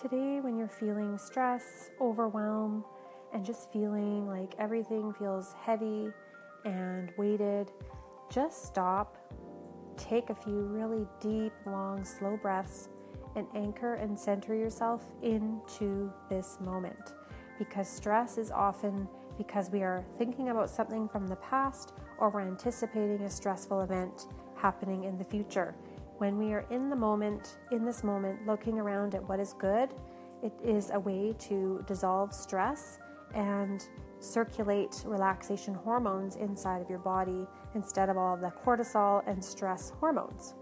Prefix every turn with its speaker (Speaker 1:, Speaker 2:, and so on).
Speaker 1: Today, when you're feeling stress, overwhelm, and just feeling like everything feels heavy and weighted, just stop, take a few really deep, long, slow breaths, and anchor and center yourself into this moment. Because stress is often because we are thinking about something from the past or we're anticipating a stressful event happening in the future. When we are in the moment, in this moment, looking around at what is good, it is a way to dissolve stress and circulate relaxation hormones inside of your body instead of all of the cortisol and stress hormones.